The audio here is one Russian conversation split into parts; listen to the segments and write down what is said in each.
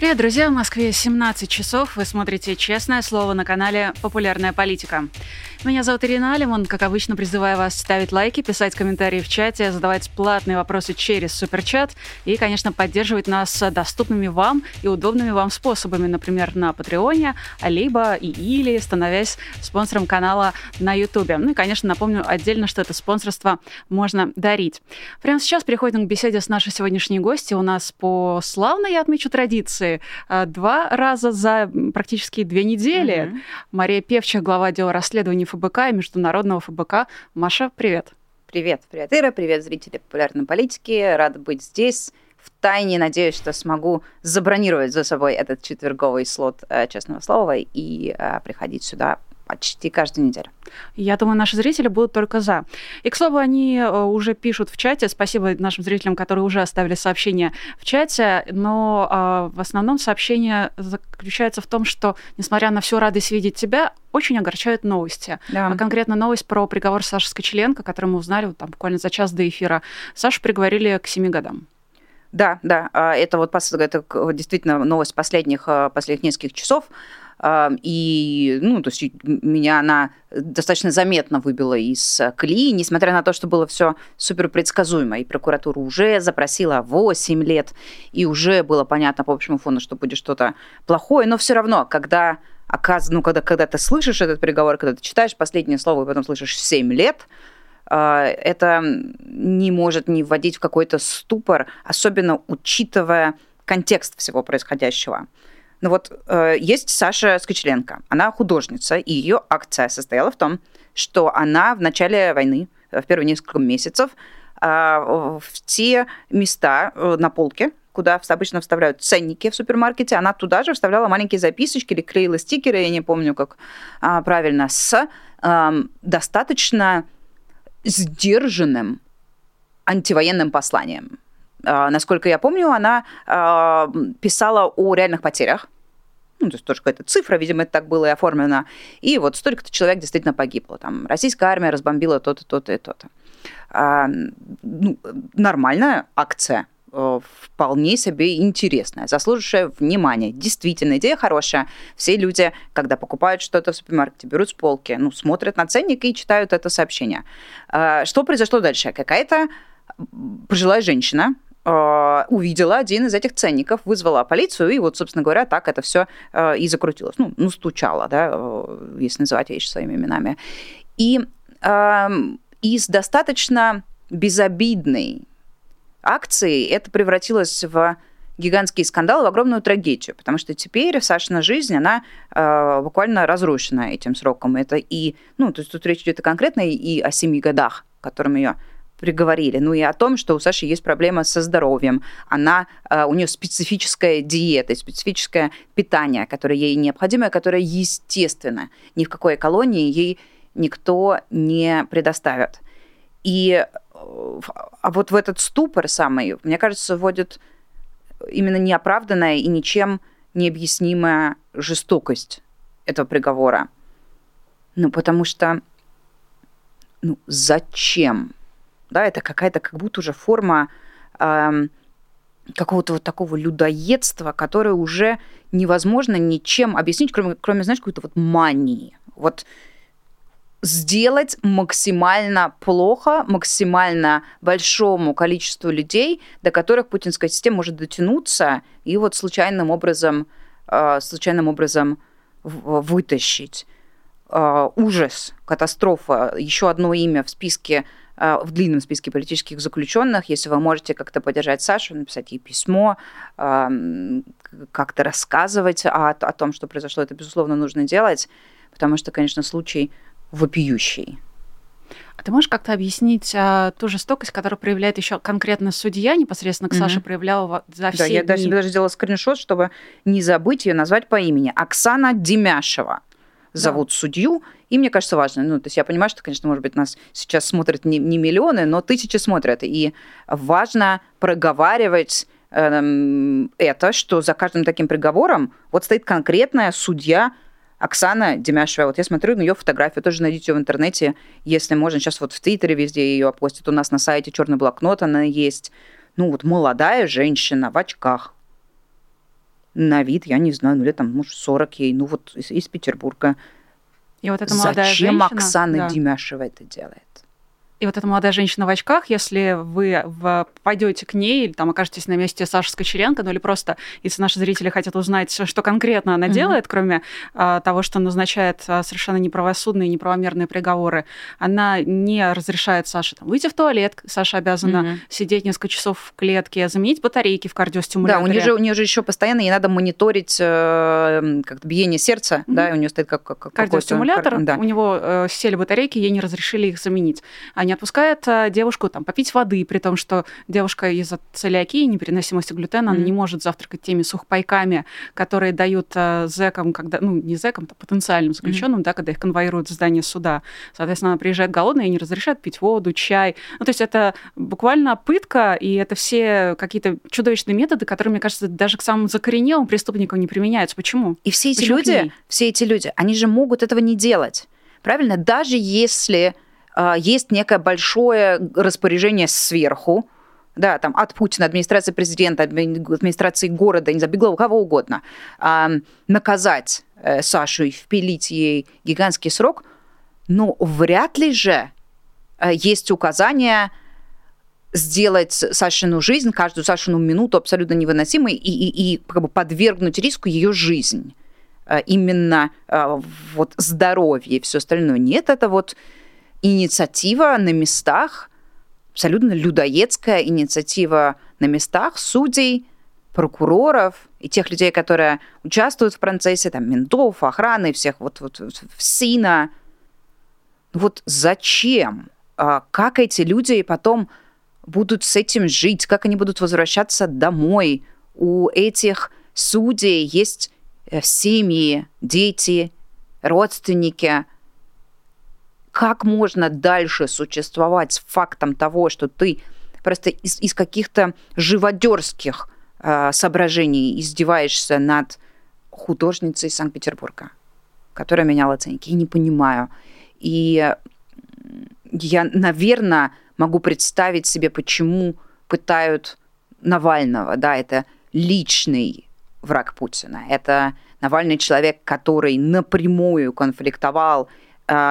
Привет, друзья! В Москве 17 часов. Вы смотрите «Честное слово» на канале «Популярная политика». Меня зовут Ирина Алимон. Как обычно, призываю вас ставить лайки, писать комментарии в чате, задавать платные вопросы через суперчат и, конечно, поддерживать нас доступными вам и удобными вам способами, например, на Патреоне, либо и или становясь спонсором канала на Ютубе. Ну и, конечно, напомню отдельно, что это спонсорство можно дарить. Прямо сейчас переходим к беседе с нашей сегодняшней гостью. У нас по славной, я отмечу, традиции э, два раза за практически две недели. Mm-hmm. Мария Певчих, глава отдела расследований ФБК и Международного ФБК. Маша, привет. Привет, привет, Ира, привет, зрители популярной политики. Рада быть здесь. В тайне надеюсь, что смогу забронировать за собой этот четверговый слот э, честного слова и э, приходить сюда почти каждую неделю. Я думаю, наши зрители будут только за. И, к слову, они э, уже пишут в чате. Спасибо нашим зрителям, которые уже оставили сообщение в чате. Но э, в основном сообщение заключается в том, что, несмотря на всю радость видеть тебя, очень огорчают новости. Да. А конкретно новость про приговор Саши Скочеленко, который мы узнали вот, там, буквально за час до эфира. Сашу приговорили к семи годам. Да, да, а, это вот это действительно новость последних, э, последних нескольких часов. И, ну, то есть меня она достаточно заметно выбила из колеи, несмотря на то, что было все супер предсказуемо. И прокуратура уже запросила 8 лет, и уже было понятно по общему фону, что будет что-то плохое. Но все равно, когда оказывается, ну, когда, когда ты слышишь этот приговор, когда ты читаешь последнее слово, и потом слышишь 7 лет, а, это не может не вводить в какой-то ступор, особенно учитывая контекст всего происходящего. Ну вот э, есть Саша Скочеленко, она художница, и ее акция состояла в том, что она в начале войны, в первые несколько месяцев, э, в те места э, на полке, куда обычно вставляют ценники в супермаркете, она туда же вставляла маленькие записочки или клеила стикеры, я не помню, как а, правильно, с а, достаточно сдержанным антивоенным посланием. А, насколько я помню, она а, писала о реальных потерях. Ну, то есть тоже какая-то цифра, видимо, это так было и оформлено. И вот столько-то человек действительно погибло. Там российская армия разбомбила то-то, то-то и то-то. А, ну, нормальная акция э, вполне себе интересная, заслуживающая внимания. Действительно, идея хорошая. Все люди, когда покупают что-то в супермаркете, берут с полки, ну, смотрят на ценник и читают это сообщение. Что произошло дальше? Какая-то пожилая женщина, а, увидела один из этих ценников, вызвала полицию, и вот, собственно говоря, так это все а, и закрутилось. Ну, ну стучало, да, э, если называть вещи своими именами. И э, из достаточно безобидной акции это превратилось в гигантский скандал, в огромную трагедию, потому что теперь Сашина жизнь, она э, буквально разрушена этим сроком. Это и, ну, то есть тут речь идет конкретно и о семи годах, которым ее приговорили, ну и о том, что у Саши есть проблема со здоровьем. Она, э, у нее специфическая диета, специфическое питание, которое ей необходимо, которое естественно. Ни в какой колонии ей никто не предоставит. И э, а вот в этот ступор самый, мне кажется, вводит именно неоправданная и ничем необъяснимая жестокость этого приговора. Ну, потому что, ну, зачем? Да, это какая-то как будто уже форма э, какого-то вот такого людоедства, которое уже невозможно ничем объяснить, кроме, кроме знаешь, какой-то вот мании. Вот сделать максимально плохо, максимально большому количеству людей, до которых путинская система может дотянуться и вот случайным образом, э, случайным образом вытащить. Э, ужас, катастрофа, еще одно имя в списке в длинном списке политических заключенных. Если вы можете как-то поддержать Сашу, написать ей письмо, эм, как-то рассказывать о, о том, что произошло, это, безусловно, нужно делать, потому что, конечно, случай вопиющий. А ты можешь как-то объяснить а, ту жестокость, которую проявляет еще конкретно судья, непосредственно к Саше mm-hmm. проявлял за все Да, я дни. даже сделала скриншот, чтобы не забыть ее назвать по имени. Оксана Демяшева зовут да. судью, и мне кажется важно. Ну, то есть я понимаю, что, конечно, может быть, нас сейчас смотрят не, не миллионы, но тысячи смотрят. И важно проговаривать эм, это, что за каждым таким приговором вот стоит конкретная судья Оксана Демяшева. Вот я смотрю на ее фотографию, тоже найдите ее в интернете, если можно. Сейчас вот в Твиттере везде ее опостят. У нас на сайте черный блокнот она есть. Ну вот молодая женщина в очках. На вид, я не знаю, ну лет там, может, 40 ей. Ну вот из, из Петербурга. И вот эта молодая Зачем женщина, Оксана да. Демяшева это делает? И вот эта молодая женщина в очках, если вы в, пойдете к ней или там окажетесь на месте Саши Скочеренко, ну или просто, если наши зрители хотят узнать, что конкретно она mm-hmm. делает, кроме а, того, что назначает а, совершенно неправосудные, неправомерные приговоры, она не разрешает Саше там, выйти в туалет, Саша обязана mm-hmm. сидеть несколько часов в клетке, заменить батарейки в кардиостимуляторе. Да, у нее же, у нее же еще постоянно ей надо мониторить э, как биение сердца, mm-hmm. да, у нее стоит как, как кардиостимулятор, да. у него э, сели батарейки, ей не разрешили их заменить. Они не отпускает э, девушку там попить воды, при том, что девушка из-за целиакии, непереносимости глютена, mm-hmm. она не может завтракать теми сухпайками, которые дают э, зэкам, когда, ну, не зэкам, а потенциальным заключенным, mm-hmm. да, когда их конвоируют в здание суда. Соответственно, она приезжает голодная и не разрешает пить воду, чай. Ну, то есть это буквально пытка, и это все какие-то чудовищные методы, которые, мне кажется, даже к самым закоренелым преступникам не применяются. Почему? И все эти Почему люди, все эти люди, они же могут этого не делать. Правильно? Даже если есть некое большое распоряжение сверху, да, там от Путина, администрации президента, администрации города, не знаю, у кого угодно, наказать э, Сашу и впилить ей гигантский срок, но вряд ли же э, есть указания сделать Сашину жизнь, каждую Сашину минуту абсолютно невыносимой и, и, и как бы подвергнуть риску ее жизнь. Э, именно вот здоровье и все остальное. Нет, это вот инициатива на местах, абсолютно людоедская инициатива на местах судей, прокуроров и тех людей, которые участвуют в процессе, там, ментов, охраны, всех вот, вот, вот СИНа. Вот зачем? А как эти люди потом будут с этим жить? Как они будут возвращаться домой? У этих судей есть э, семьи, дети, родственники – как можно дальше существовать с фактом того, что ты просто из, из каких-то живодерских э, соображений издеваешься над художницей Санкт-Петербурга, которая меняла оценки. Я не понимаю. И я, наверное, могу представить себе, почему пытают Навального. Да, это личный враг Путина. Это Навальный человек, который напрямую конфликтовал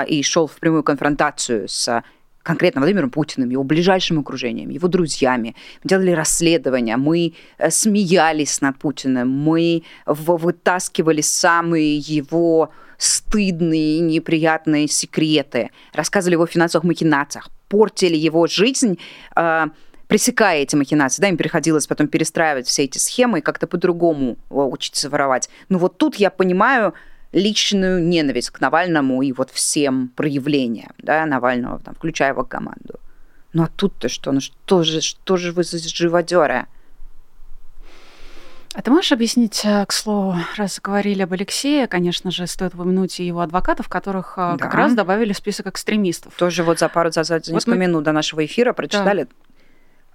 и шел в прямую конфронтацию с конкретно Владимиром Путиным, его ближайшим окружением, его друзьями. Мы делали расследования, мы э, смеялись над Путиным, мы вытаскивали самые его стыдные, неприятные секреты, рассказывали о его финансовых махинациях, портили его жизнь, э, пресекая эти махинации, да, им приходилось потом перестраивать все эти схемы и как-то по-другому учиться воровать. Ну вот тут я понимаю, личную ненависть к Навальному и вот всем проявлениям да, Навального, там, включая его команду. Ну а тут-то что? Ну что же, что же вы за живодеры? А ты можешь объяснить, э, к слову, раз говорили об Алексее, конечно же, стоит упомянуть и его адвокатов, которых э, да. как раз добавили в список экстремистов. Тоже вот за пару, за, за несколько вот мы... минут до нашего эфира прочитали. Да.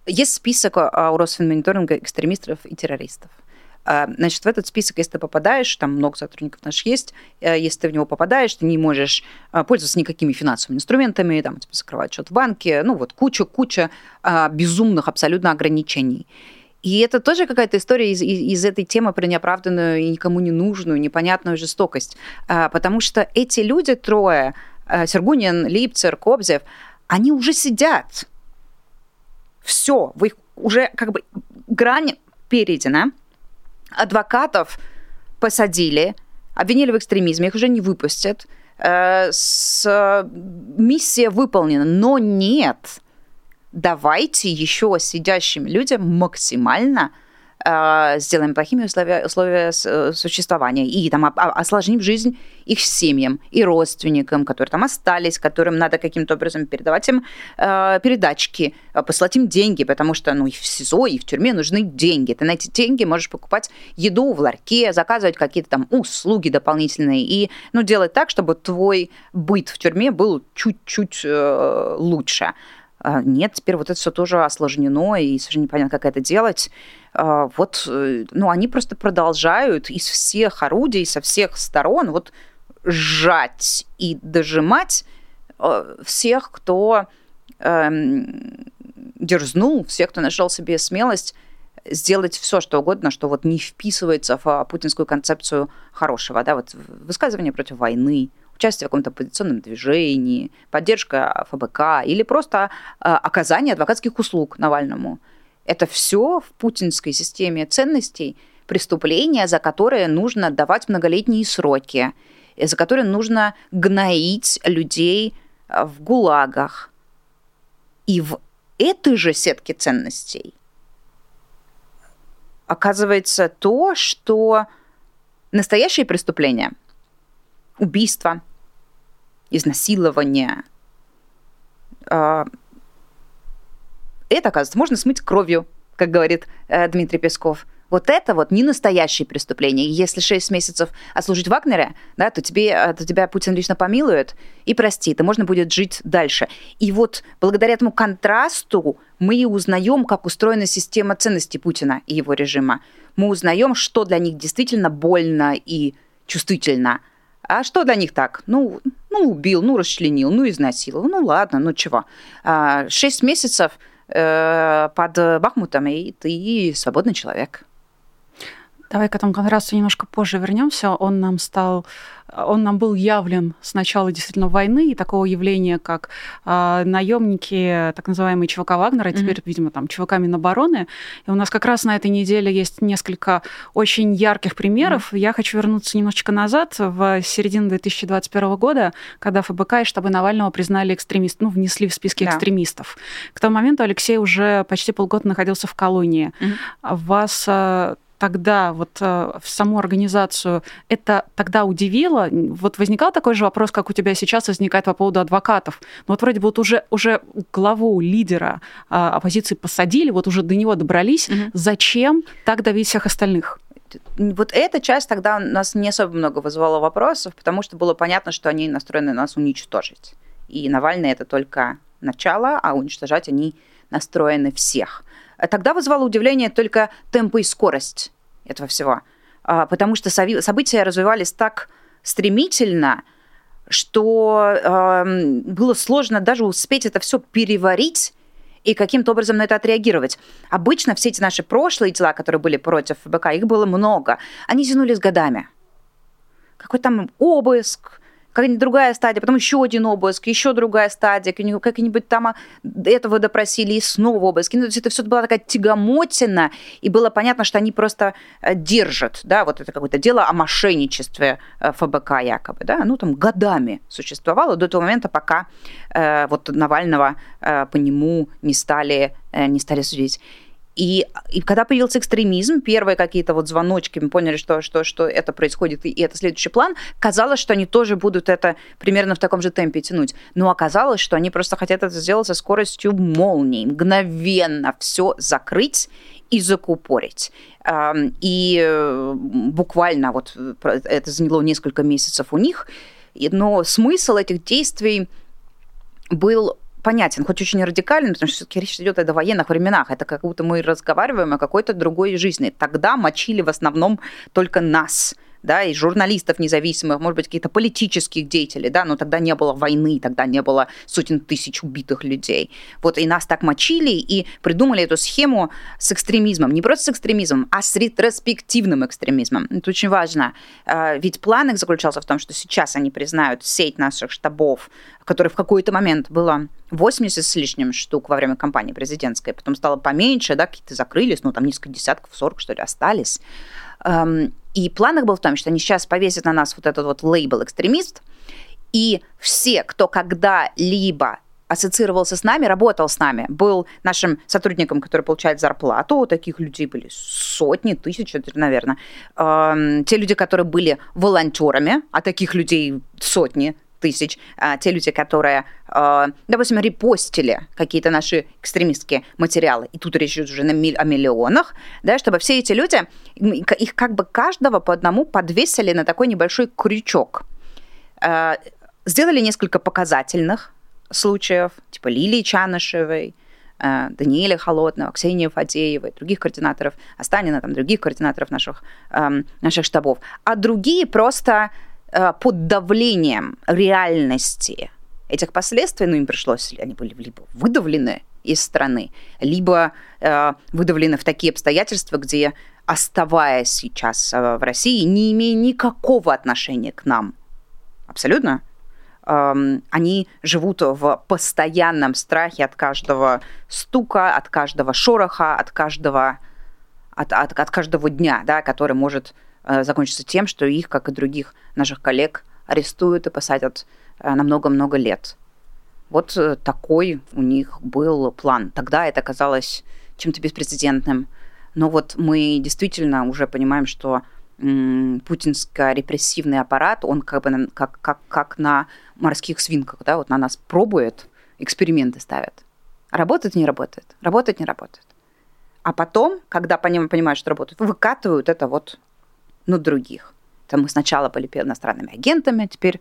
Есть список э, у Росфинмониторинга экстремистов и террористов. А, значит, в этот список, если ты попадаешь, там много сотрудников наших есть, э, если ты в него попадаешь, ты не можешь а, пользоваться никакими финансовыми инструментами, там тебе закрывать счет в банке, ну вот куча-куча а, безумных абсолютно ограничений. И это тоже какая-то история из, из, из этой темы про неоправданную и никому не нужную, непонятную жестокость. Потому что эти люди трое, Сергунин, Липцер, Кобзев, они уже сидят. Все, вы уже как бы грань перейдена адвокатов посадили, обвинили в экстремизме, их уже не выпустят. Э, с... Миссия выполнена, но нет. Давайте еще сидящим людям максимально сделаем плохими условия, условия э, существования и там осложним жизнь их семьям и родственникам, которые там остались, которым надо каким-то образом передавать им э, передачки, посылать им деньги, потому что ну, и в СИЗО, и в тюрьме нужны деньги. Ты на эти деньги можешь покупать еду в ларьке, заказывать какие-то там услуги дополнительные и ну, делать так, чтобы твой быт в тюрьме был чуть-чуть э, лучше. А, нет, теперь вот это все тоже осложнено, и совершенно непонятно, как это делать. А, вот, э, ну, они просто продолжают из всех орудий, со всех сторон вот сжать и дожимать э, всех, кто эм, дерзнул, всех, кто нашел себе смелость сделать все, что угодно, что вот не вписывается в путинскую концепцию хорошего, да, вот высказывание против войны, участие в каком-то оппозиционном движении, поддержка ФБК или просто э, оказание адвокатских услуг Навальному. Это все в путинской системе ценностей преступления, за которые нужно давать многолетние сроки, за которые нужно гноить людей э, в гулагах. И в этой же сетке ценностей оказывается то, что настоящие преступления – убийства, изнасилования. А, это, оказывается, можно смыть кровью, как говорит э, Дмитрий Песков. Вот это вот не настоящее преступление. Если 6 месяцев отслужить в Вагнере, да, то, тебе, э, то тебя Путин лично помилует и простит, и можно будет жить дальше. И вот благодаря этому контрасту мы узнаем, как устроена система ценностей Путина и его режима. Мы узнаем, что для них действительно больно и чувствительно – а что для них так? Ну, ну убил, ну расчленил, ну изнасиловал. Ну ладно, ну чего. А, шесть месяцев э, под Бахмутом, и ты свободный человек. Давай к этому контрасту немножко позже вернемся. Он нам стал, он нам был явлен с начала действительно войны и такого явления, как э, наемники, так называемые ЧВК Вагнера, mm-hmm. теперь, видимо, там ЧВК Минобороны. И у нас как раз на этой неделе есть несколько очень ярких примеров. Mm-hmm. Я хочу вернуться немножечко назад, в середину 2021 года, когда ФБК и штабы Навального признали экстремист, ну, внесли в списки yeah. экстремистов. К тому моменту Алексей уже почти полгода находился в колонии. Mm-hmm. Вас э, тогда вот э, в саму организацию, это тогда удивило? Вот возникал такой же вопрос, как у тебя сейчас возникает по поводу адвокатов. Ну вот вроде бы вот уже, уже главу, лидера а, оппозиции посадили, вот уже до него добрались. Угу. Зачем так давить всех остальных? вот эта часть тогда у нас не особо много вызывала вопросов, потому что было понятно, что они настроены нас уничтожить. И Навальный это только начало, а уничтожать они настроены всех. Тогда вызывало удивление только темпы и скорость этого всего. А, потому что события развивались так стремительно, что было сложно даже успеть это все переварить и каким-то образом на это отреагировать. Обычно все эти наши прошлые дела, которые были против ФБК, их было много. Они тянулись годами. Какой там обыск, какая-нибудь другая стадия, потом еще один обыск, еще другая стадия, как-нибудь там а, этого допросили и снова обыск. Ну, то есть это все была такая тягомотина, и было понятно, что они просто э, держат, да, вот это какое-то дело о мошенничестве э, ФБК якобы, да, ну там годами существовало до того момента, пока э, вот Навального э, по нему не стали, э, не стали судить. И, и когда появился экстремизм, первые какие-то вот звоночки, мы поняли, что, что, что это происходит, и это следующий план, казалось, что они тоже будут это примерно в таком же темпе тянуть. Но оказалось, что они просто хотят это сделать со скоростью молнии, мгновенно все закрыть и закупорить. И э, буквально вот это заняло несколько месяцев у них, но смысл этих действий был понятен, хоть очень радикален, потому что все-таки речь идет о военных временах. Это как будто мы разговариваем о какой-то другой жизни. Тогда мочили в основном только нас да, и журналистов независимых, может быть, каких-то политических деятелей, да, но тогда не было войны, тогда не было сотен тысяч убитых людей. Вот и нас так мочили и придумали эту схему с экстремизмом. Не просто с экстремизмом, а с ретроспективным экстремизмом. Это очень важно. А, ведь план их заключался в том, что сейчас они признают сеть наших штабов, которой в какой-то момент было 80 с лишним штук во время кампании президентской, потом стало поменьше, да, какие-то закрылись, ну, там несколько десятков, 40, что ли, остались. И план их был в том, что они сейчас повесят на нас вот этот вот лейбл «экстремист», и все, кто когда-либо ассоциировался с нами, работал с нами, был нашим сотрудником, который получает зарплату. Таких людей были сотни, тысячи, наверное. Те люди, которые были волонтерами, а таких людей сотни, тысяч, а, те люди, которые, а, допустим, репостили какие-то наши экстремистские материалы, и тут речь идет уже о миллионах, да, чтобы все эти люди, их как бы каждого по одному подвесили на такой небольшой крючок. А, сделали несколько показательных случаев, типа Лилии Чанышевой, э, Даниэля Холодного, Ксении Фадеевой, других координаторов, Останина, там, других координаторов наших, эм, наших штабов, а другие просто под давлением реальности этих последствий, ну, им пришлось, они были либо выдавлены из страны, либо э, выдавлены в такие обстоятельства, где, оставаясь сейчас в России, не имея никакого отношения к нам, абсолютно, они живут в постоянном страхе от каждого стука, от каждого шороха, от каждого, от, от, от каждого дня, да, который может э, закончиться тем, что их, как и других наших коллег, арестуют и посадят э, на много-много лет. Вот э, такой у них был план. Тогда это казалось чем-то беспрецедентным. Но вот мы действительно уже понимаем, что путинско-репрессивный аппарат, он как бы как, как, как на морских свинках, да, вот на нас пробует, эксперименты ставят. Работает, не работает, работает, не работает. А потом, когда понимают, что работает, выкатывают это вот на других. Это мы сначала были иностранными агентами, а теперь,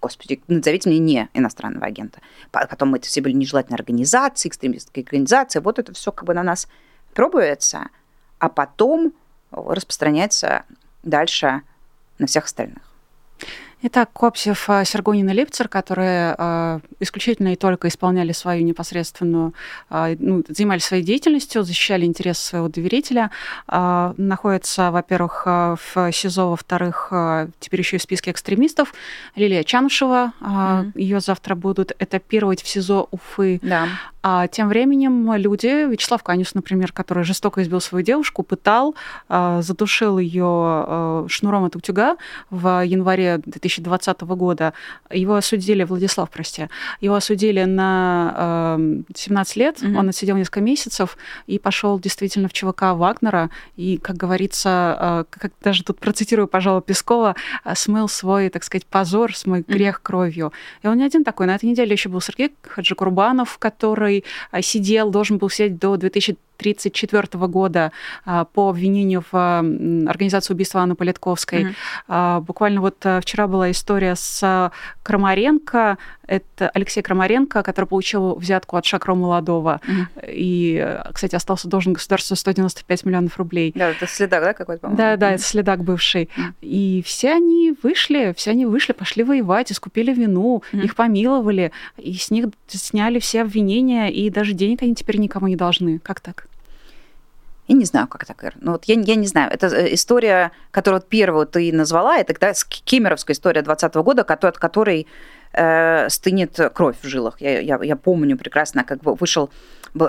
господи, назовите мне не иностранного агента. Потом мы это все были нежелательные организации, экстремистские организации. Вот это все как бы на нас пробуется, а потом распространяется дальше на всех остальных. Итак, Копсев, э, Сергунин и Липцер, которые э, исключительно и только исполняли свою непосредственную, э, ну, занимались своей деятельностью, защищали интересы своего доверителя, э, находятся, во-первых, э, в СИЗО, во-вторых, э, теперь еще и в списке экстремистов. Лилия Чанушева, mm-hmm. ее завтра будут этапировать в СИЗО Уфы. Да. А тем временем люди, Вячеслав Канюс, например, который жестоко избил свою девушку, пытал, задушил ее шнуром от утюга в январе 2020 года. Его осудили, Владислав, прости, его осудили на э, 17 лет, mm-hmm. он отсидел несколько месяцев и пошел действительно в ЧВК Вагнера. И, как говорится, э, как даже тут процитирую, пожалуй, Пескова, э, смыл свой, так сказать, позор, свой грех mm-hmm. кровью. И он не один такой. На этой неделе еще был Сергей Хаджикурбанов, который а, сидел, должен был сидеть до 2000 1934 года а, по обвинению в организации убийства Анны Политковской. Mm-hmm. Буквально вот а, вчера была история с Крамаренко, это Алексей Крамаренко, который получил взятку от Шакро Молодого. Mm-hmm. И, кстати, остался должен государству 195 миллионов рублей. Да, это следак, да, какой-то, по-моему? Да, да, mm-hmm. это следак бывший. Mm-hmm. И все они вышли, все они вышли, пошли воевать, искупили вину, mm-hmm. их помиловали, и с них сняли все обвинения, и даже денег они теперь никому не должны. Как так? Я не знаю, как так, Ир. Ну, вот я, я не знаю. Это э, история, которую первую ты назвала, это да, кемеровская история 20 года, от которой э, стынет кровь в жилах. Я, я, я помню прекрасно, как бы вышел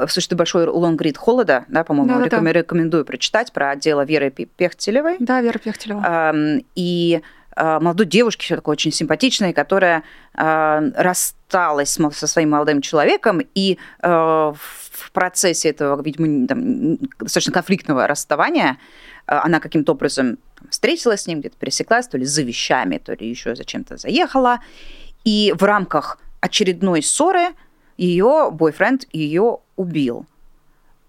существует большой лонгрид холода, да, по-моему, да, да, реком, да. рекомендую прочитать про дело Веры Пехтелевой. Да, Вера Пехтелева. Э, и э, молодой девушки, еще такой очень симпатичной, которая э, рассталась со своим молодым человеком и э, в процессе этого, видимо, там, достаточно конфликтного расставания э, она каким-то образом встретилась с ним, где-то пересеклась, то ли за вещами, то ли еще зачем-то заехала. И в рамках очередной ссоры ее бойфренд ее убил.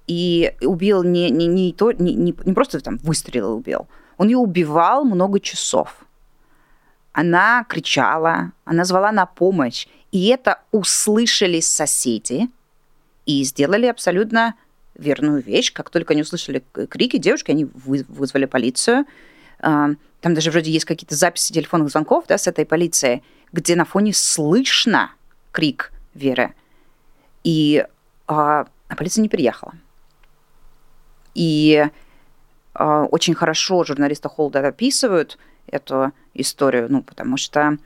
И убил не, не, не, то, не, не, не просто там выстрелил убил, он ее убивал много часов. Она кричала, она звала на помощь. И это услышали соседи, и сделали абсолютно верную вещь. Как только они услышали крики девушки, они вызвали полицию. А, там даже вроде есть какие-то записи телефонных звонков да, с этой полицией, где на фоне слышно крик Веры. И а, а полиция не приехала. И а, очень хорошо журналисты Холда описывают эту историю, ну, потому что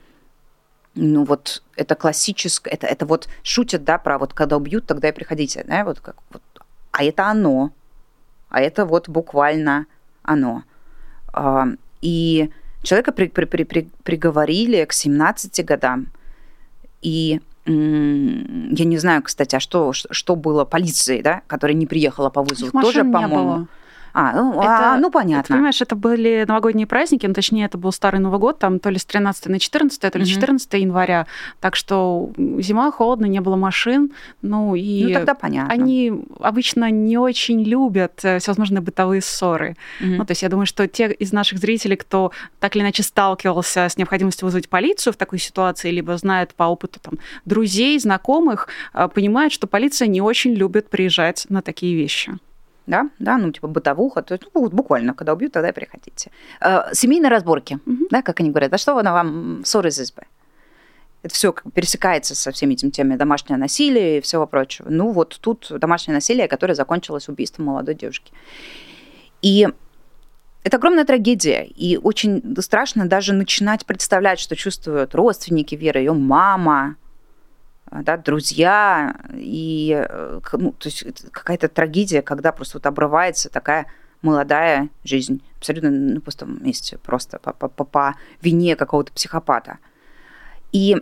ну вот это классическое, это, это вот шутят, да, про вот когда убьют, тогда и приходите, да, вот как вот, а это оно, а это вот буквально оно. А, и человека при, при, при, при, приговорили к 17 годам, и я не знаю, кстати, а что, что было полицией, да, которая не приехала по вызову, тоже, по-моему. А, ну, это, а, ну понятно. Ты понимаешь, это были новогодние праздники, ну, точнее, это был Старый Новый год, там то ли с 13 на 14, то ли 14 mm-hmm. января. Так что зима, холодно, не было машин. Ну, и ну, тогда понятно. они обычно не очень любят э, всевозможные бытовые ссоры. Mm-hmm. Ну, то есть я думаю, что те из наших зрителей, кто так или иначе сталкивался с необходимостью вызвать полицию в такой ситуации, либо знает по опыту там, друзей, знакомых, э, понимают, что полиция не очень любит приезжать на такие вещи да, да, ну, типа бытовуха, то есть, ну, буквально, когда убьют, тогда и приходите. Э, семейные разборки, угу. да, как они говорят, да что она вам ссоры из избы? Это все пересекается со всеми этими темами домашнего насилия и всего прочего. Ну, вот тут домашнее насилие, которое закончилось убийством молодой девушки. И это огромная трагедия, и очень страшно даже начинать представлять, что чувствуют родственники Веры, ее мама, да, друзья, и э, ну, то есть какая-то трагедия, когда просто вот обрывается такая молодая жизнь, абсолютно на пустом месте, просто по, по, по, по вине какого-то психопата. И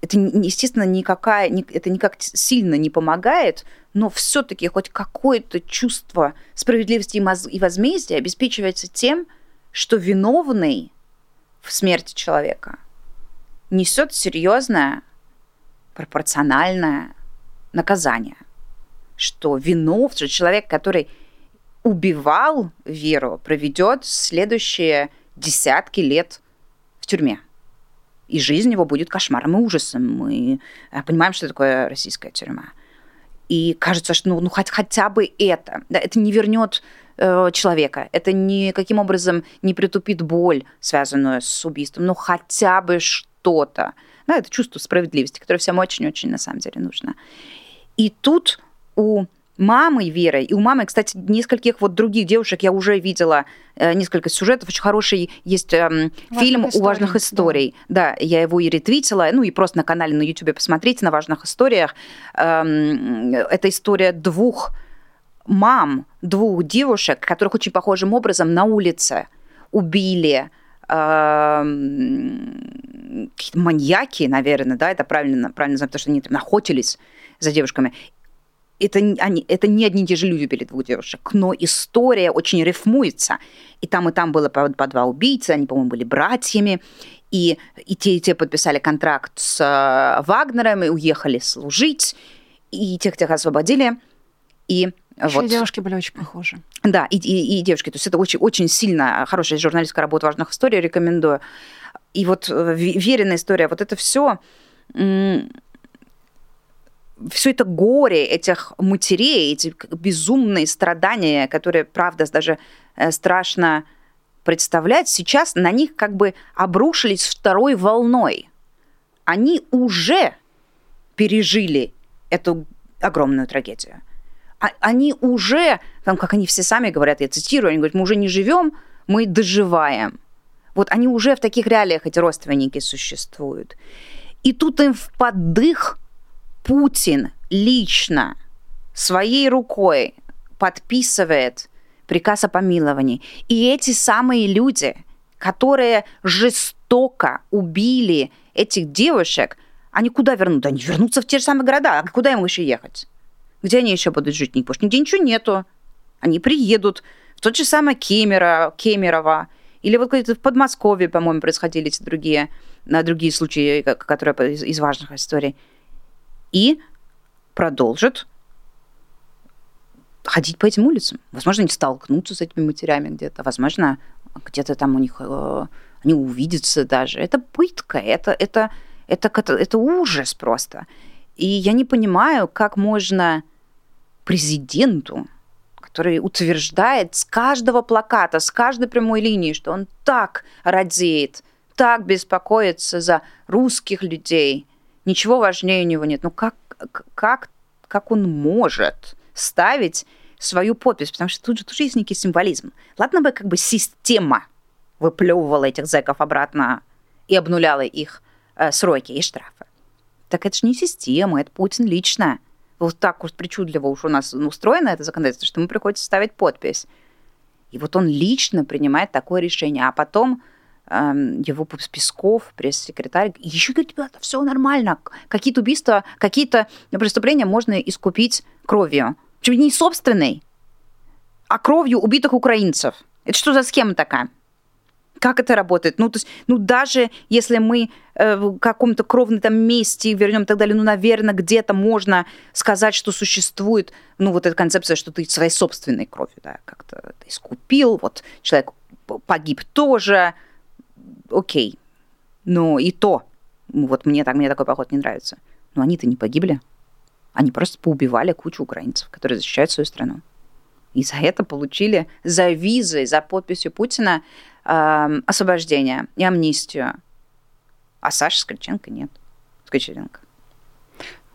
это, естественно, никакая, это никак сильно не помогает, но все-таки хоть какое-то чувство справедливости и возмездия обеспечивается тем, что виновный в смерти человека несет серьезное пропорциональное наказание. Что вину, что человек, который убивал Веру, проведет следующие десятки лет в тюрьме. И жизнь его будет кошмаром и ужасом. Мы э, понимаем, что такое российская тюрьма. И кажется, что ну, ну хоть, хотя бы это, да, это не вернет э, человека, это никаким образом не притупит боль, связанную с убийством, но хотя бы что-то. Да, это чувство справедливости, которое всем очень-очень на самом деле нужно. И тут у мамы Веры, и у мамы, кстати, нескольких вот других девушек я уже видела э, несколько сюжетов, очень хороший есть э, фильм историй, «У важных историй». Да. да, я его и ретвитила, ну и просто на канале на YouTube посмотрите на важных историях. Э, это история двух мам, двух девушек, которых очень похожим образом на улице убили какие-то маньяки, наверное, да, это правильно, правильно знаю, потому что они там охотились за девушками. Это, они, это не одни и те же люди убили двух девушек, но история очень рифмуется. И там, и там было по, по два убийцы, они, по-моему, были братьями, и, и те, и те подписали контракт с э, Вагнером и уехали служить, и тех, тех освободили. И еще вот. девушки были очень похожи. Да, и, и, и девушки. То есть это очень, очень сильно хорошая журналистская работа важных историй, рекомендую. И вот э, веренная история, вот это все все это горе этих матерей, эти безумные страдания, которые, правда, даже э, страшно представлять, сейчас на них как бы обрушились второй волной. Они уже пережили эту огромную трагедию. А, они уже, там, как они все сами говорят, я цитирую, они говорят, мы уже не живем, мы доживаем. Вот они уже в таких реалиях, эти родственники, существуют. И тут им в поддых Путин лично своей рукой подписывает приказ о помиловании. И эти самые люди, которые жестоко убили этих девушек, они куда вернут? Они вернутся в те же самые города. А куда им еще ехать? Где они еще будут жить? Потому нигде ничего нету. Они приедут в тот же самый Кемерово, Кемерово или вот в Подмосковье, по-моему, происходили эти другие, на другие случаи, которые из, важных историй. И продолжат ходить по этим улицам. Возможно, они столкнутся с этими матерями где-то. Возможно, где-то там у них э, они увидятся даже. Это пытка, это, это, это, это, это ужас просто. И я не понимаю, как можно президенту, который утверждает с каждого плаката, с каждой прямой линии, что он так радеет, так беспокоится за русских людей. Ничего важнее у него нет. Ну как, как, как он может ставить свою подпись? Потому что тут же тоже есть некий символизм. Ладно бы как бы система выплевывала этих зэков обратно и обнуляла их э, сроки и штрафы. Так это же не система, это Путин лично. Вот так уж причудливо уж у нас устроено это законодательство, что ему приходится ставить подпись. И вот он лично принимает такое решение, а потом эм, его Песков, пресс-секретарь, еще говорит, ребята, все нормально. Какие-то убийства, какие-то преступления можно искупить кровью. Причем не собственной, а кровью убитых украинцев. Это что за схема такая? Как это работает? Ну, то есть, ну, даже если мы э, в каком-то кровном там месте вернем и так далее, ну, наверное, где-то можно сказать, что существует, ну, вот эта концепция, что ты своей собственной кровью, да, как-то искупил, вот человек погиб тоже, окей. Но и то, вот мне, так, мне такой поход не нравится. Но они-то не погибли. Они просто поубивали кучу украинцев, которые защищают свою страну. И за это получили за визой, за подписью Путина э, освобождение и амнистию. А Саша Скриченко нет. Скриченко.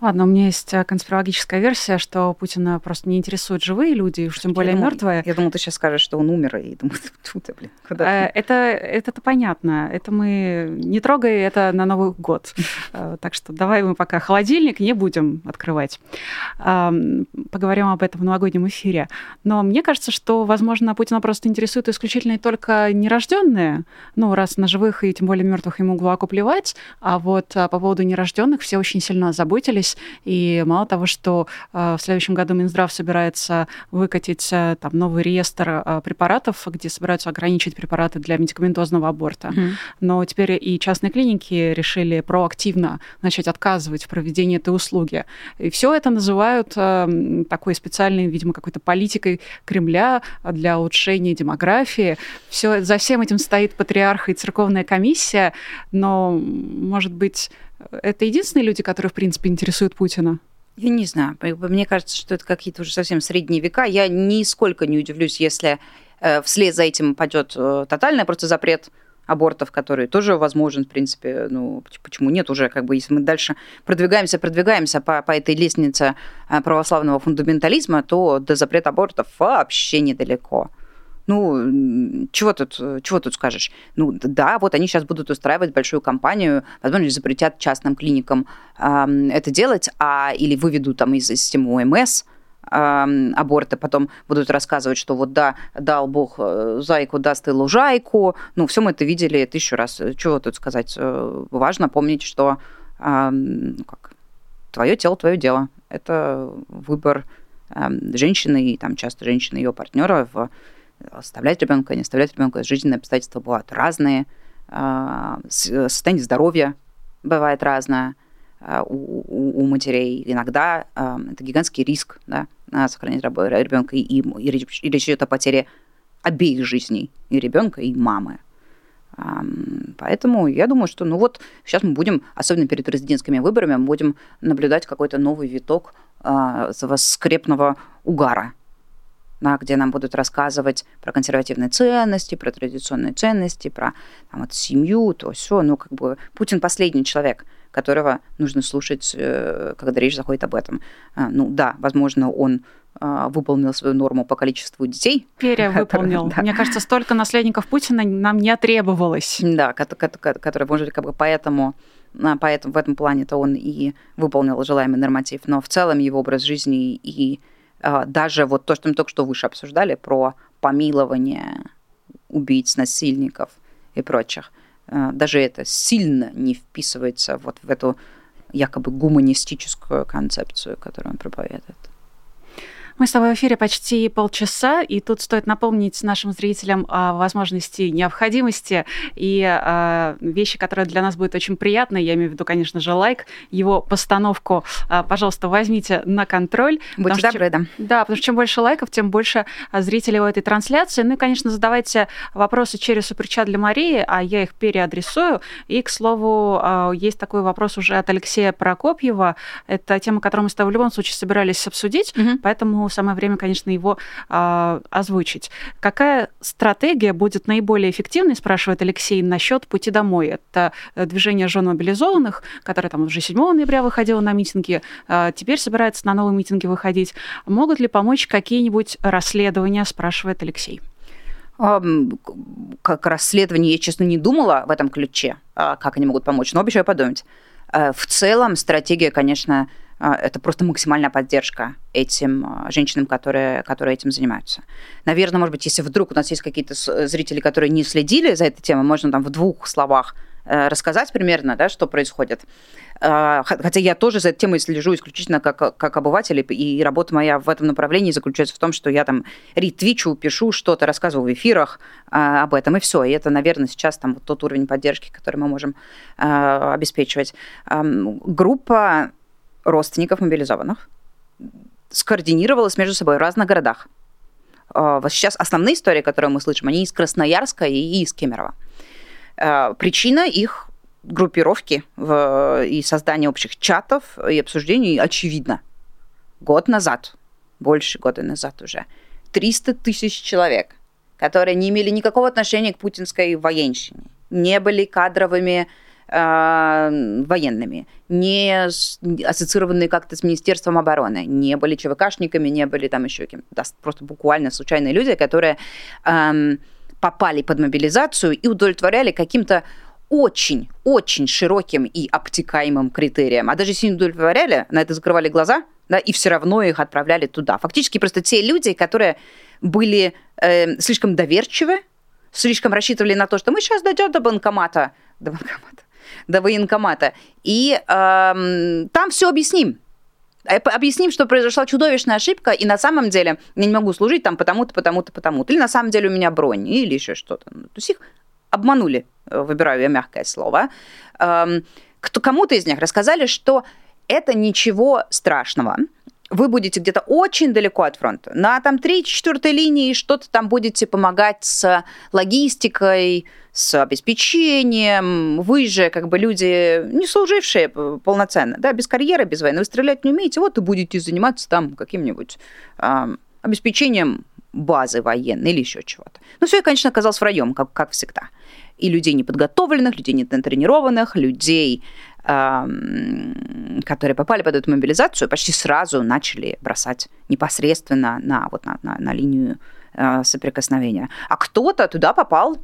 Ладно, у меня есть э, конспирологическая версия, что Путина просто не интересуют живые люди, уж тем более думала, мертвые. Я думала, ты сейчас скажешь, что он умер, и думаю, тут, блин, куда это, это понятно. Это мы не трогай это на Новый год. Э, так что давай мы пока холодильник не будем открывать. Поговорим об этом в новогоднем эфире. Но мне кажется, что, возможно, Путина просто интересует исключительно только нерожденные. Ну, раз на живых и тем более мертвых ему глубоко плевать. А вот по поводу нерожденных все очень сильно заботились И мало того, что э, в следующем году Минздрав собирается выкатить э, там новый реестр э, препаратов, где собираются ограничить препараты для медикаментозного аборта, mm-hmm. но теперь и частные клиники решили проактивно начать отказывать в проведении этой услуги. И все это называют такой специальной, видимо, какой-то политикой Кремля для улучшения демографии. Все, за всем этим стоит патриарх и церковная комиссия, но, может быть, это единственные люди, которые, в принципе, интересуют Путина? Я не знаю. Мне кажется, что это какие-то уже совсем средние века. Я нисколько не удивлюсь, если э, вслед за этим пойдет э, тотальный просто запрет абортов, который тоже возможен, в принципе, ну, почему нет уже, как бы, если мы дальше продвигаемся, продвигаемся по, по этой лестнице э, православного фундаментализма, то до запрета абортов вообще недалеко. Ну, чего тут, чего тут скажешь? Ну, да, вот они сейчас будут устраивать большую кампанию, возможно, запретят частным клиникам э, это делать, а или выведут там из системы ОМС, э, аборты, потом будут рассказывать, что вот да, дал Бог э, зайку, даст и лужайку. Ну, все мы это видели тысячу раз. Чего тут сказать? Э, важно помнить, что э, как, твое тело, твое дело. Это выбор э, женщины и там часто женщины ее партнера в оставлять ребенка, не оставлять ребенка. Жизненные обстоятельства бывают разные, а, состояние здоровья бывает разное а, у, у матерей. Иногда а, это гигантский риск да, сохранить ребенка, и, и речь идет о потере обеих жизней, и ребенка, и мамы. Поэтому я думаю, что ну вот сейчас мы будем, особенно перед президентскими выборами, будем наблюдать какой-то новый виток скрепного угара да, где нам будут рассказывать про консервативные ценности, про традиционные ценности, про там, вот, семью, то все. Ну, как бы Путин последний человек, которого нужно слушать, э, когда речь заходит об этом. А, ну да, возможно, он а, выполнил свою норму по количеству детей. Перевыполнил. Да. Мне кажется, столько наследников Путина нам не требовалось. Да, который, может быть, как бы поэтому а, поэтому в этом плане-то он и выполнил желаемый норматив. Но в целом его образ жизни и даже вот то, что мы только что выше обсуждали, про помилование убийц, насильников и прочих, а, даже это сильно не вписывается вот в эту якобы гуманистическую концепцию, которую он проповедует. Мы с тобой в эфире почти полчаса, и тут стоит напомнить нашим зрителям о возможности, необходимости и э, вещи, которые для нас будут очень приятны. Я имею в виду, конечно же, лайк, его постановку, э, пожалуйста, возьмите на контроль. Будьте добры, да. Да, потому что чем больше лайков, тем больше зрителей у этой трансляции. Ну и, конечно, задавайте вопросы через суперчат для Марии, а я их переадресую. И, к слову, э, есть такой вопрос уже от Алексея Прокопьева. Это тема, которую мы с тобой в любом случае собирались обсудить, угу. поэтому самое время, конечно, его э, озвучить. Какая стратегия будет наиболее эффективной, спрашивает Алексей, насчет пути домой? Это э, движение жен мобилизованных, которое там уже 7 ноября выходило на митинги, э, теперь собирается на новые митинги выходить. Могут ли помочь какие-нибудь расследования, спрашивает Алексей. Как расследование, я, честно, не думала в этом ключе, а, как они могут помочь, но обещаю подумать. Э, в целом стратегия, конечно, это просто максимальная поддержка этим а, женщинам, которые, которые этим занимаются. Наверное, может быть, если вдруг у нас есть какие-то зрители, которые не следили за этой темой, можно там в двух словах э, рассказать примерно, да, что происходит. Э, хотя я тоже за этой темой слежу исключительно как, как обыватель, и работа моя в этом направлении заключается в том, что я там ретвичу, пишу что-то, рассказываю в эфирах об этом, и все. И это, наверное, сейчас там вот тот уровень поддержки, который мы можем обеспечивать. Группа родственников мобилизованных скоординировалась между собой в разных городах. А, вот сейчас основные истории, которые мы слышим, они из Красноярска и из Кемерово. А, причина их группировки в, и создания общих чатов и обсуждений очевидна. Год назад, больше года назад уже, 300 тысяч человек, которые не имели никакого отношения к путинской военщине, не были кадровыми военными, не ассоциированные как-то с Министерством обороны, не были ЧВКшниками, не были там еще кем да, просто буквально случайные люди, которые попали под мобилизацию и удовлетворяли каким-то очень-очень широким и обтекаемым критериям. А даже если не удовлетворяли, на это закрывали глаза, да, и все равно их отправляли туда. Фактически просто те люди, которые были э, слишком доверчивы, слишком рассчитывали на то, что мы сейчас дойдем до банкомата, до банкомата, до военкомата. И э, там все объясним. Э, объясним, что произошла чудовищная ошибка, и на самом деле я не могу служить там потому-то, потому-то, потому-то. Или на самом деле у меня бронь, или еще что-то. Ну, то есть их обманули, э, выбираю я мягкое слово. Эм, кто, кому-то из них рассказали, что это ничего страшного. Вы будете где-то очень далеко от фронта. На там 3-4 линии что-то там будете помогать с логистикой, с обеспечением, вы же как бы люди, не служившие полноценно, да, без карьеры, без войны, вы стрелять не умеете, вот и будете заниматься там каким-нибудь э, обеспечением базы военной или еще чего-то. Ну, все, конечно, оказалось враем, как, как всегда. И людей неподготовленных, людей нетренированных, людей, которые попали под эту мобилизацию, почти сразу начали бросать непосредственно на, вот на, на, на линию э, соприкосновения. А кто-то туда попал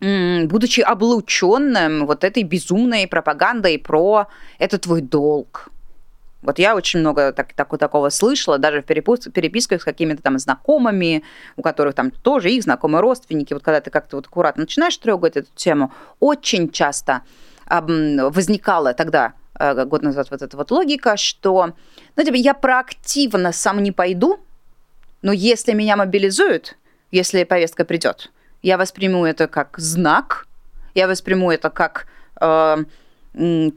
будучи облученным вот этой безумной пропагандой про «это твой долг». Вот я очень много так, так, такого слышала, даже в переписках с какими-то там знакомыми, у которых там тоже их знакомые родственники. Вот когда ты как-то вот аккуратно начинаешь трогать эту тему, очень часто возникала тогда, э, год назад, вот эта вот логика, что, ну, типа, я проактивно сам не пойду, но если меня мобилизуют, если повестка придет, я восприму это как знак, я восприму это как э,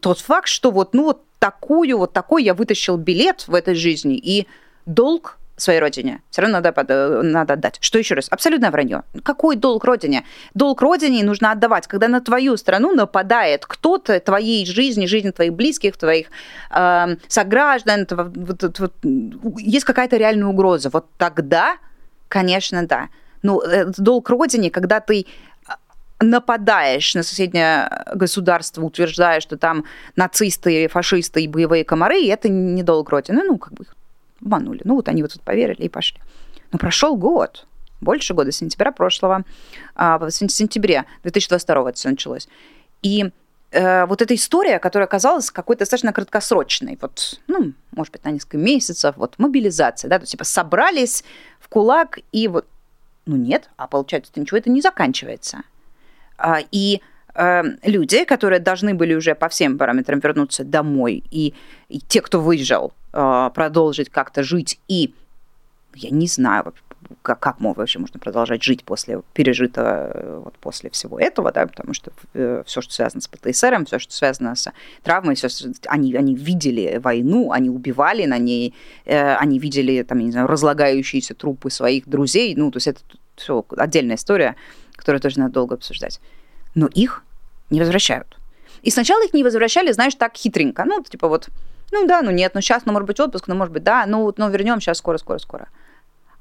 тот факт, что вот, ну, вот такую, вот такой я вытащил билет в этой жизни, и долг своей родине все равно надо, надо отдать. Что еще раз? Абсолютное вранье. Какой долг родине? Долг родине нужно отдавать, когда на твою страну нападает кто-то, твоей жизни, жизни твоих близких, твоих э, сограждан, вот, вот, вот, есть какая-то реальная угроза. Вот тогда, конечно, да. Ну, долг родине, когда ты а, нападаешь на соседнее государство, утверждая, что там нацисты, фашисты и боевые комары, и это не долг родины. Ну, как бы обманули. Ну, вот они вот тут поверили и пошли. Но прошел год, больше года, сентября прошлого, а, в сентябре 2022 это все началось. И э, вот эта история, которая оказалась какой-то достаточно краткосрочной, вот, ну, может быть, на несколько месяцев, вот, мобилизация, да, то есть, типа, собрались в кулак и вот ну нет, а получается, ничего это не заканчивается. А, и э, люди, которые должны были уже по всем параметрам вернуться домой, и, и те, кто выезжал, продолжить как-то жить, и я не знаю, как, как вообще можно продолжать жить после пережитого, вот после всего этого, да, потому что э, все, что связано с ПТСР, все, что связано с травмой, все, они, они видели войну, они убивали на ней, э, они видели, там, я не знаю, разлагающиеся трупы своих друзей, ну, то есть это все отдельная история, которую тоже надо долго обсуждать. Но их не возвращают. И сначала их не возвращали, знаешь, так хитренько. Ну, типа вот, ну да, ну нет, ну сейчас, ну может быть отпуск, ну может быть да, ну, ну вернем сейчас скоро, скоро, скоро.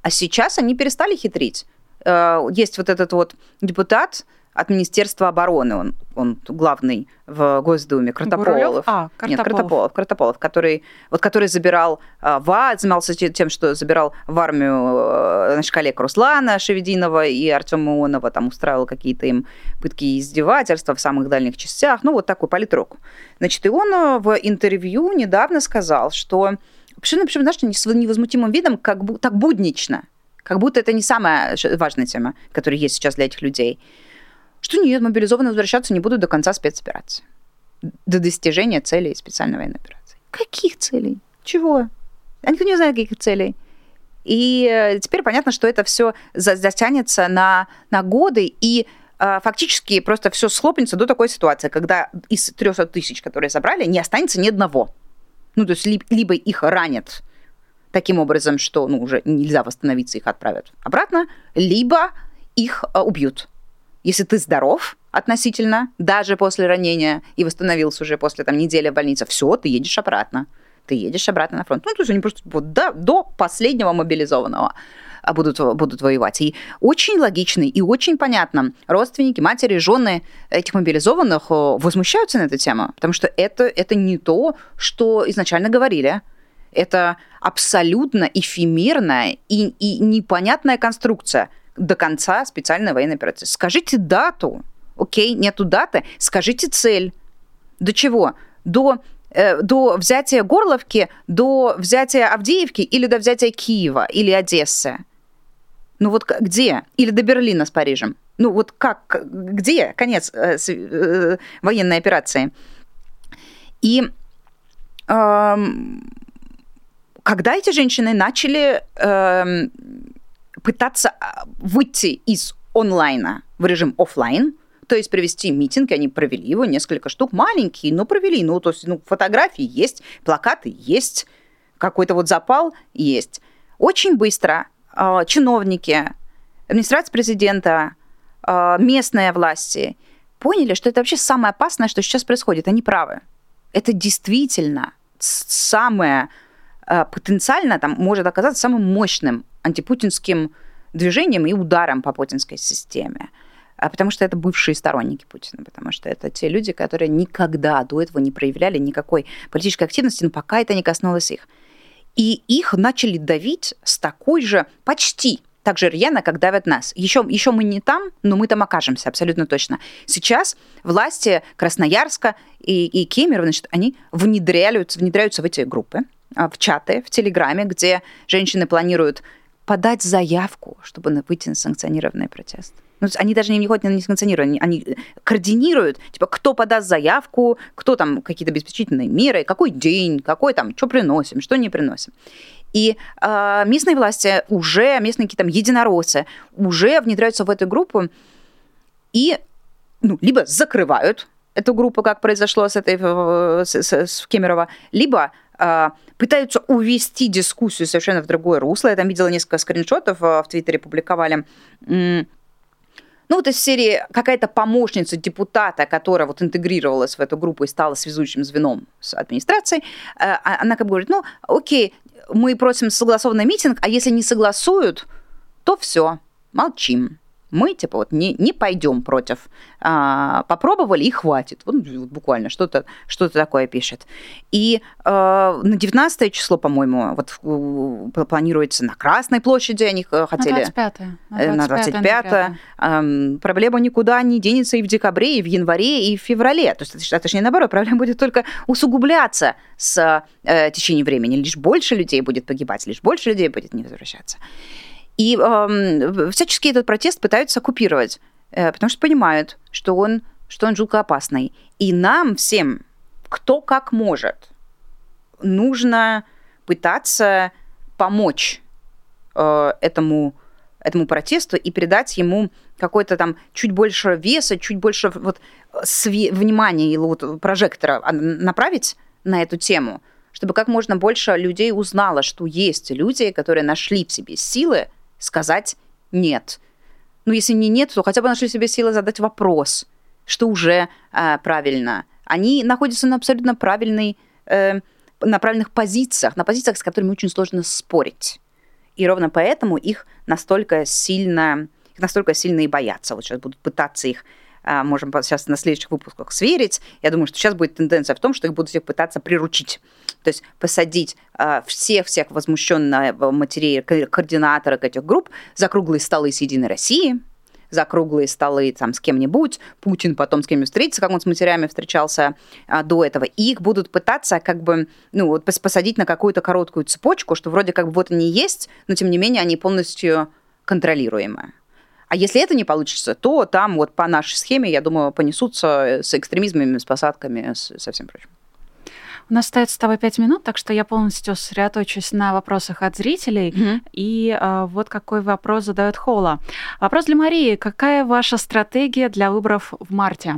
А сейчас они перестали хитрить. Э, есть вот этот вот депутат, от Министерства обороны, он, он главный в Госдуме, Картополов. А, Картополов. Нет, Картополов, Картополов, который, вот, который забирал а, в занимался тем, что забирал в армию а, наш коллег Руслана Шевединова и Артема Ионова, там устраивал какие-то им пытки и издевательства в самых дальних частях, ну, вот такой политрук. Значит, и он а, в интервью недавно сказал, что почему, почему, знаешь, с невозмутимым видом, как бы так буднично, как будто это не самая важная тема, которая есть сейчас для этих людей – что нет, мобилизованные возвращаться не будут до конца спецоперации, до достижения целей специальной военной операции. Каких целей? Чего? А никто не знает, каких целей. И э, теперь понятно, что это все затянется на, на годы, и э, фактически просто все схлопнется до такой ситуации, когда из 300 тысяч, которые собрали, не останется ни одного. Ну, то есть либо их ранят таким образом, что ну, уже нельзя восстановиться, их отправят обратно, либо их э, убьют. Если ты здоров относительно, даже после ранения, и восстановился уже после там, недели в больнице, все, ты едешь обратно ты едешь обратно на фронт. Ну, то есть они просто вот до, до последнего мобилизованного а, будут, будут воевать. И очень логично и очень понятно. Родственники, матери, жены этих мобилизованных э, возмущаются на эту тему, потому что это, это не то, что изначально говорили. Это абсолютно эфемерная и, и непонятная конструкция до конца специальной военной операции. Скажите дату. Окей, нету даты. Скажите цель. До чего? До Э, до взятия Горловки, до взятия Авдеевки или до взятия Киева или Одессы? Ну вот где? Или до Берлина с Парижем? Ну вот как, где конец э, э, военной операции? И э, когда эти женщины начали э, пытаться а, выйти из онлайна в режим офлайн, то есть провести митинг, они провели его, несколько штук, маленькие, но провели. Ну, то есть ну, фотографии есть, плакаты есть, какой-то вот запал есть. Очень быстро э, чиновники, администрация президента, э, местные власти поняли, что это вообще самое опасное, что сейчас происходит. Они правы. Это действительно самое э, потенциально там может оказаться самым мощным антипутинским движением и ударом по путинской системе а потому что это бывшие сторонники Путина, потому что это те люди, которые никогда до этого не проявляли никакой политической активности, но пока это не коснулось их. И их начали давить с такой же почти так же рьяно, как давят нас. Еще, еще мы не там, но мы там окажемся, абсолютно точно. Сейчас власти Красноярска и, и Кемерово, значит, они внедряются, внедряются в эти группы, а, в чаты, в Телеграме, где женщины планируют подать заявку, чтобы выйти на санкционированный протест. Ну, они даже не ходят на несанкционированные, они, координируют, типа, кто подаст заявку, кто там какие-то обеспечительные меры, какой день, какой там, что приносим, что не приносим. И э, местные власти уже, местные какие-то там единороссы уже внедряются в эту группу и ну, либо закрывают эту группу, как произошло с этой с, с, с Кемерово, либо пытаются увести дискуссию совершенно в другое русло. Я там видела несколько скриншотов в Твиттере публиковали. Ну, вот из серии какая-то помощница депутата, которая вот интегрировалась в эту группу и стала связующим звеном с администрацией, а, она как бы говорит, ну, окей, мы просим согласованный митинг, а если не согласуют, то все, молчим мы типа вот не, не пойдем против. А, попробовали и хватит. Вот, буквально что-то что такое пишет. И а, на 19 число, по-моему, вот планируется на Красной площади, они хотели... На 25 На 25 -е. А, проблема никуда не денется и в декабре, и в январе, и в феврале. То есть, точнее, наоборот, проблема будет только усугубляться с э, течением времени. Лишь больше людей будет погибать, лишь больше людей будет не возвращаться. И э, всячески этот протест пытаются оккупировать, э, потому что понимают, что он, что он жутко опасный. И нам всем, кто как может, нужно пытаться помочь э, этому, этому протесту и придать ему какой-то там чуть больше веса, чуть больше вот све- внимания или вот прожектора направить на эту тему, чтобы как можно больше людей узнало, что есть люди, которые нашли в себе силы сказать «нет». Ну, если не «нет», то хотя бы нашли себе силы задать вопрос, что уже э, правильно. Они находятся на абсолютно правильной, э, на правильных позициях, на позициях, с которыми очень сложно спорить. И ровно поэтому их настолько сильно, их настолько сильно и боятся. Вот сейчас будут пытаться их можем сейчас на следующих выпусках сверить. Я думаю, что сейчас будет тенденция в том, что их будут всех пытаться приручить. То есть посадить всех-всех возмущенных матерей, координаторов этих групп за круглые столы с «Единой России», за круглые столы там с кем-нибудь, Путин потом с кем-нибудь встретится, как он с матерями встречался а, до этого, и их будут пытаться как бы, ну, вот посадить на какую-то короткую цепочку, что вроде как бы вот они есть, но тем не менее они полностью контролируемые А если это не получится, то там вот по нашей схеме, я думаю, понесутся с экстремизмами, с посадками, с, со всем прочим. У нас остается с тобой пять минут, так что я полностью сосредоточусь на вопросах от зрителей. Mm-hmm. И а, вот какой вопрос задает Холла. Вопрос для Марии. Какая ваша стратегия для выборов в марте?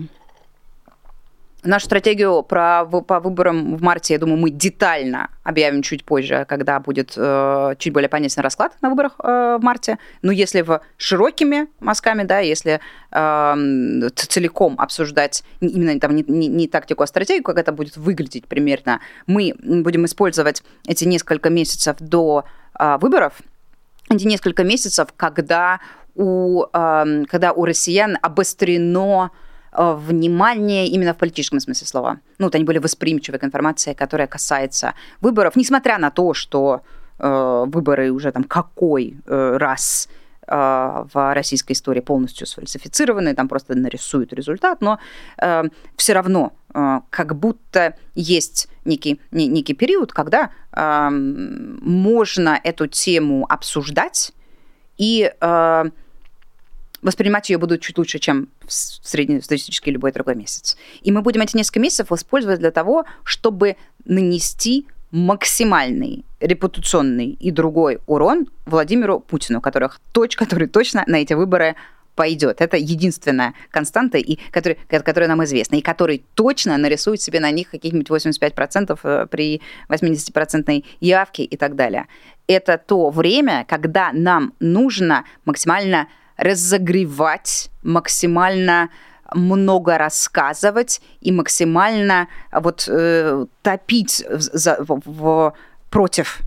Нашу стратегию про, по выборам в марте, я думаю, мы детально объявим чуть позже, когда будет э, чуть более понятен расклад на выборах э, в марте. Ну, если в широкими мазками, да, если э, целиком обсуждать именно там, не, не, не тактику, а стратегию, как это будет выглядеть примерно, мы будем использовать эти несколько месяцев до э, выборов, эти несколько месяцев, когда у, э, когда у россиян обострено внимание именно в политическом смысле слова. Ну, вот они были восприимчивы к информации, которая касается выборов, несмотря на то, что э, выборы уже там какой э, раз э, в российской истории полностью сфальсифицированы, там просто нарисуют результат, но э, все равно э, как будто есть некий, не, некий период, когда э, можно эту тему обсуждать и э, воспринимать ее будут чуть лучше, чем в среднестатистический любой другой месяц. И мы будем эти несколько месяцев использовать для того, чтобы нанести максимальный репутационный и другой урон Владимиру Путину, которых, точ, который точно на эти выборы пойдет. Это единственная константа, и который, которая нам известна, и который точно нарисует себе на них каких-нибудь 85% э, при 80% явке и так далее. Это то время, когда нам нужно максимально разогревать, максимально много рассказывать и максимально вот э, топить за, в, в, против,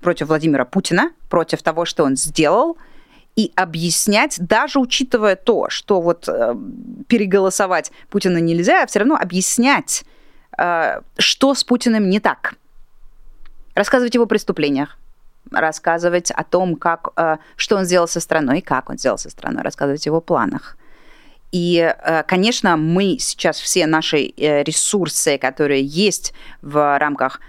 против Владимира Путина, против того, что он сделал, и объяснять, даже учитывая то, что вот э, переголосовать Путина нельзя, а все равно объяснять, э, что с Путиным не так. Рассказывать его преступлениях, рассказывать о том, как, э, что он сделал со страной, как он сделал со страной, рассказывать о его планах. И, э, конечно, мы сейчас все наши э, ресурсы, которые есть в рамках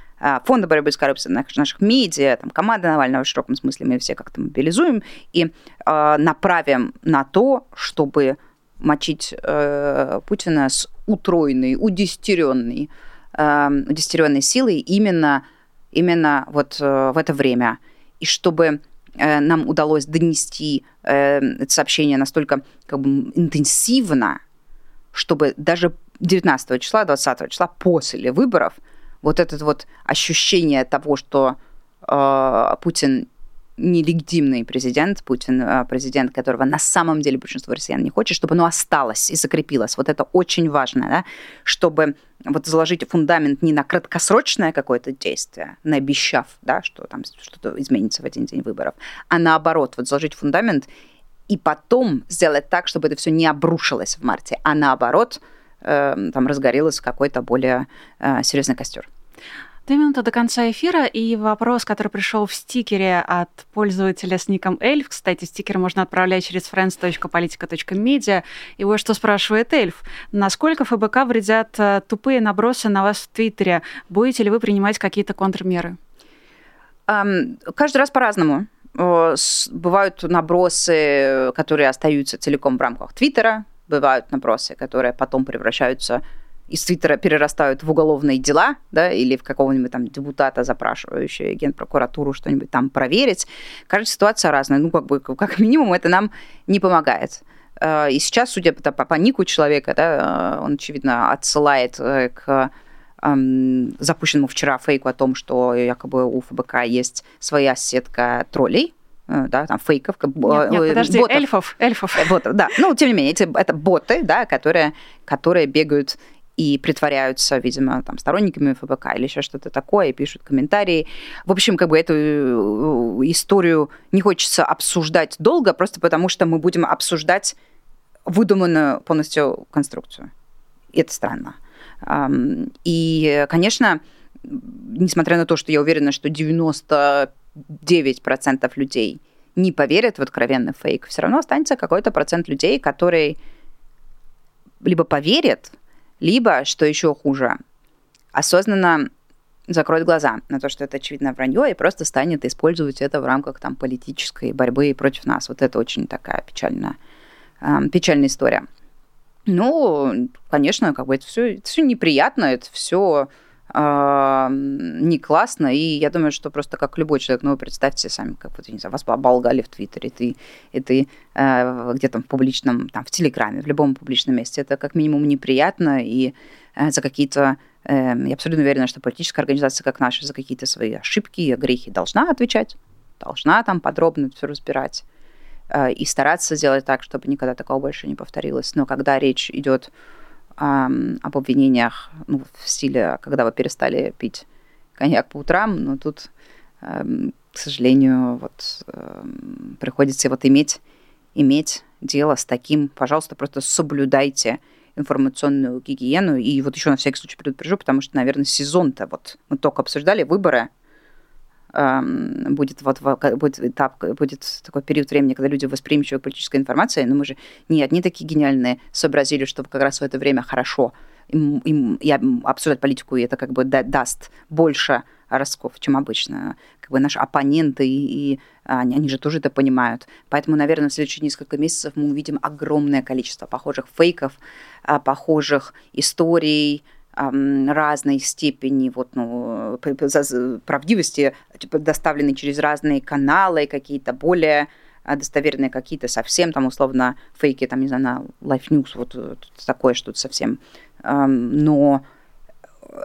фонда борьбы с коррупцией, наших медиа, там, команда Навального в широком смысле, мы все как-то мобилизуем и направим на то, чтобы мочить Путина с утроенной, удестеренной, удестеренной силой именно именно вот э, в это время. И чтобы э, нам удалось донести э, это сообщение настолько как бы, интенсивно, чтобы даже 19 числа, 20 числа после выборов вот это вот ощущение того, что э, Путин нелегитимный президент, Путин а, президент, которого на самом деле большинство россиян не хочет, чтобы оно осталось и закрепилось. Вот это очень важно, да? чтобы вот заложить фундамент не на краткосрочное какое-то действие, наобещав, да, что там что-то изменится в один день выборов, а наоборот, вот заложить фундамент и потом сделать так, чтобы это все не обрушилось в марте, а наоборот, э, там разгорелось какой-то более э, серьезный костер. Две минуты до конца эфира, и вопрос, который пришел в стикере от пользователя с ником Эльф. Кстати, стикер можно отправлять через friends.politica.media. И вот что спрашивает Эльф. Насколько ФБК вредят э, тупые набросы на вас в Твиттере? Будете ли вы принимать какие-то контрмеры? Um, каждый раз по-разному. Бывают набросы, которые остаются целиком в рамках Твиттера, бывают набросы, которые потом превращаются из Твиттера перерастают в уголовные дела, да, или в какого-нибудь там депутата, запрашивающего генпрокуратуру что-нибудь там проверить. Каждая ситуация разная. Ну, как бы, как минимум, это нам не помогает. Э, и сейчас, судя по, по, по нику человека, да, э, он, очевидно, отсылает э, к эм, запущенному вчера фейку о том, что якобы у ФБК есть своя сетка троллей, да, там фейков. Нет, нет подожди, ботов. эльфов, эльфов. Ботов, да. Ну, тем не менее, эти, это боты, да, которые, которые бегают и притворяются, видимо, там, сторонниками ФБК или еще что-то такое, и пишут комментарии. В общем, как бы эту э, историю не хочется обсуждать долго, просто потому что мы будем обсуждать выдуманную полностью конструкцию. И это странно. И, конечно, несмотря на то, что я уверена, что 99% людей не поверят в откровенный фейк, все равно останется какой-то процент людей, которые либо поверят либо, что еще хуже, осознанно закроет глаза на то, что это очевидно вранье, и просто станет использовать это в рамках там, политической борьбы против нас. Вот это очень такая печальная печальная история. Ну, конечно, как бы это все, это все неприятно, это все э, не классно, и я думаю, что просто как любой человек, ну, вы представьте сами, как вот, не знаю, вас оболгали в Твиттере, ты, и ты э, где-то в публичном, там, в Телеграме, в любом публичном месте, это как минимум неприятно, и э, за какие-то э, я абсолютно уверена, что политическая организация, как наша, за какие-то свои ошибки и грехи должна отвечать, должна там подробно все разбирать. Э, и стараться сделать так, чтобы никогда такого больше не повторилось. Но когда речь идет об обвинениях ну, в стиле, когда вы перестали пить коньяк по утрам, но тут, к сожалению, вот приходится вот иметь, иметь дело с таким, пожалуйста, просто соблюдайте информационную гигиену. И вот еще на всякий случай предупрежу, потому что, наверное, сезон-то вот мы только обсуждали выборы, будет вот будет этап, будет такой период времени, когда люди восприимчивы к политической информации, но мы же не одни такие гениальные сообразили, что как раз в это время хорошо им, им, и обсуждать политику, и это как бы да, даст больше ростков, чем обычно. Как бы наши оппоненты, и, и они, они же тоже это понимают. Поэтому, наверное, в следующие несколько месяцев мы увидим огромное количество похожих фейков, а, похожих историй, разной степени вот, ну, правдивости, типа, доставлены через разные каналы, какие-то более а, достоверные, какие-то совсем там условно фейки, там, не знаю, на Life News, вот э, такое что-то совсем. Но э,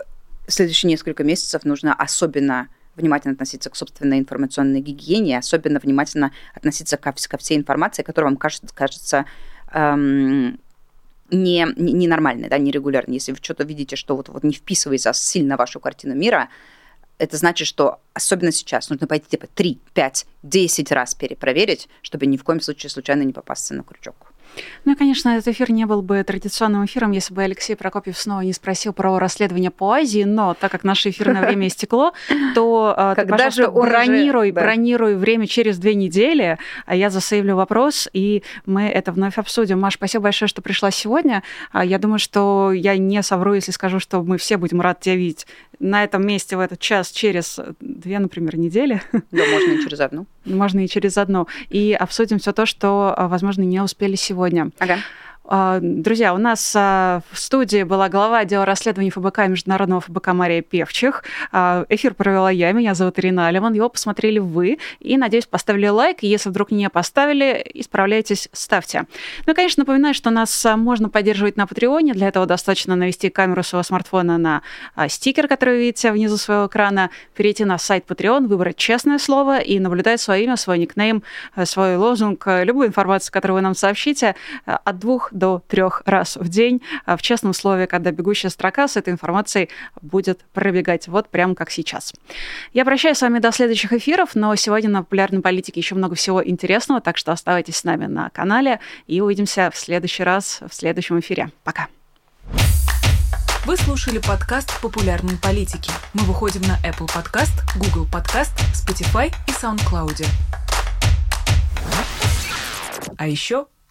следующие несколько месяцев нужно особенно внимательно относиться к собственной информационной гигиене, особенно внимательно относиться ко, ко всей информации, которая вам кажется, кажется не, не, ненормальный, да, нерегулярный. Если вы что-то видите, что вот, вот не вписывается сильно в вашу картину мира, это значит, что особенно сейчас нужно пойти типа 3, 5, 10 раз перепроверить, чтобы ни в коем случае случайно не попасться на крючок. Ну и, конечно, этот эфир не был бы традиционным эфиром, если бы Алексей Прокопьев снова не спросил про расследование по Азии, но так как наше эфирное время истекло, то а, ты, пожалуйста, бронируй, бронируй время через две недели, а я засейвлю вопрос, и мы это вновь обсудим. Маш, спасибо большое, что пришла сегодня. А, я думаю, что я не совру, если скажу, что мы все будем рады тебя видеть на этом месте в этот час через две, например, недели. Да, можно через одну. Можно и через одну. И обсудим все то, что, а, возможно, не успели сегодня. Ага. А, друзья, у нас а, в студии была глава отдела расследований ФБК Международного ФБК Мария Певчих. А, эфир провела я, меня зовут Ирина Алиман. Его посмотрели вы и, надеюсь, поставили лайк. Если вдруг не поставили, исправляйтесь, ставьте. Ну и, конечно, напоминаю, что нас можно поддерживать на Патреоне. Для этого достаточно навести камеру своего смартфона на стикер, который вы видите внизу своего экрана, перейти на сайт Patreon, выбрать честное слово и наблюдать свое имя, свой никнейм, свой лозунг, любую информацию, которую вы нам сообщите, от двух до трех раз в день а в честном слове, когда бегущая строка с этой информацией будет пробегать, вот прямо как сейчас. Я прощаюсь с вами до следующих эфиров, но сегодня на популярной политике еще много всего интересного, так что оставайтесь с нами на канале и увидимся в следующий раз в следующем эфире. Пока. Вы слушали подкаст «Популярной политики». Мы выходим на Apple Podcast, Google Podcast, Spotify и SoundCloud. А еще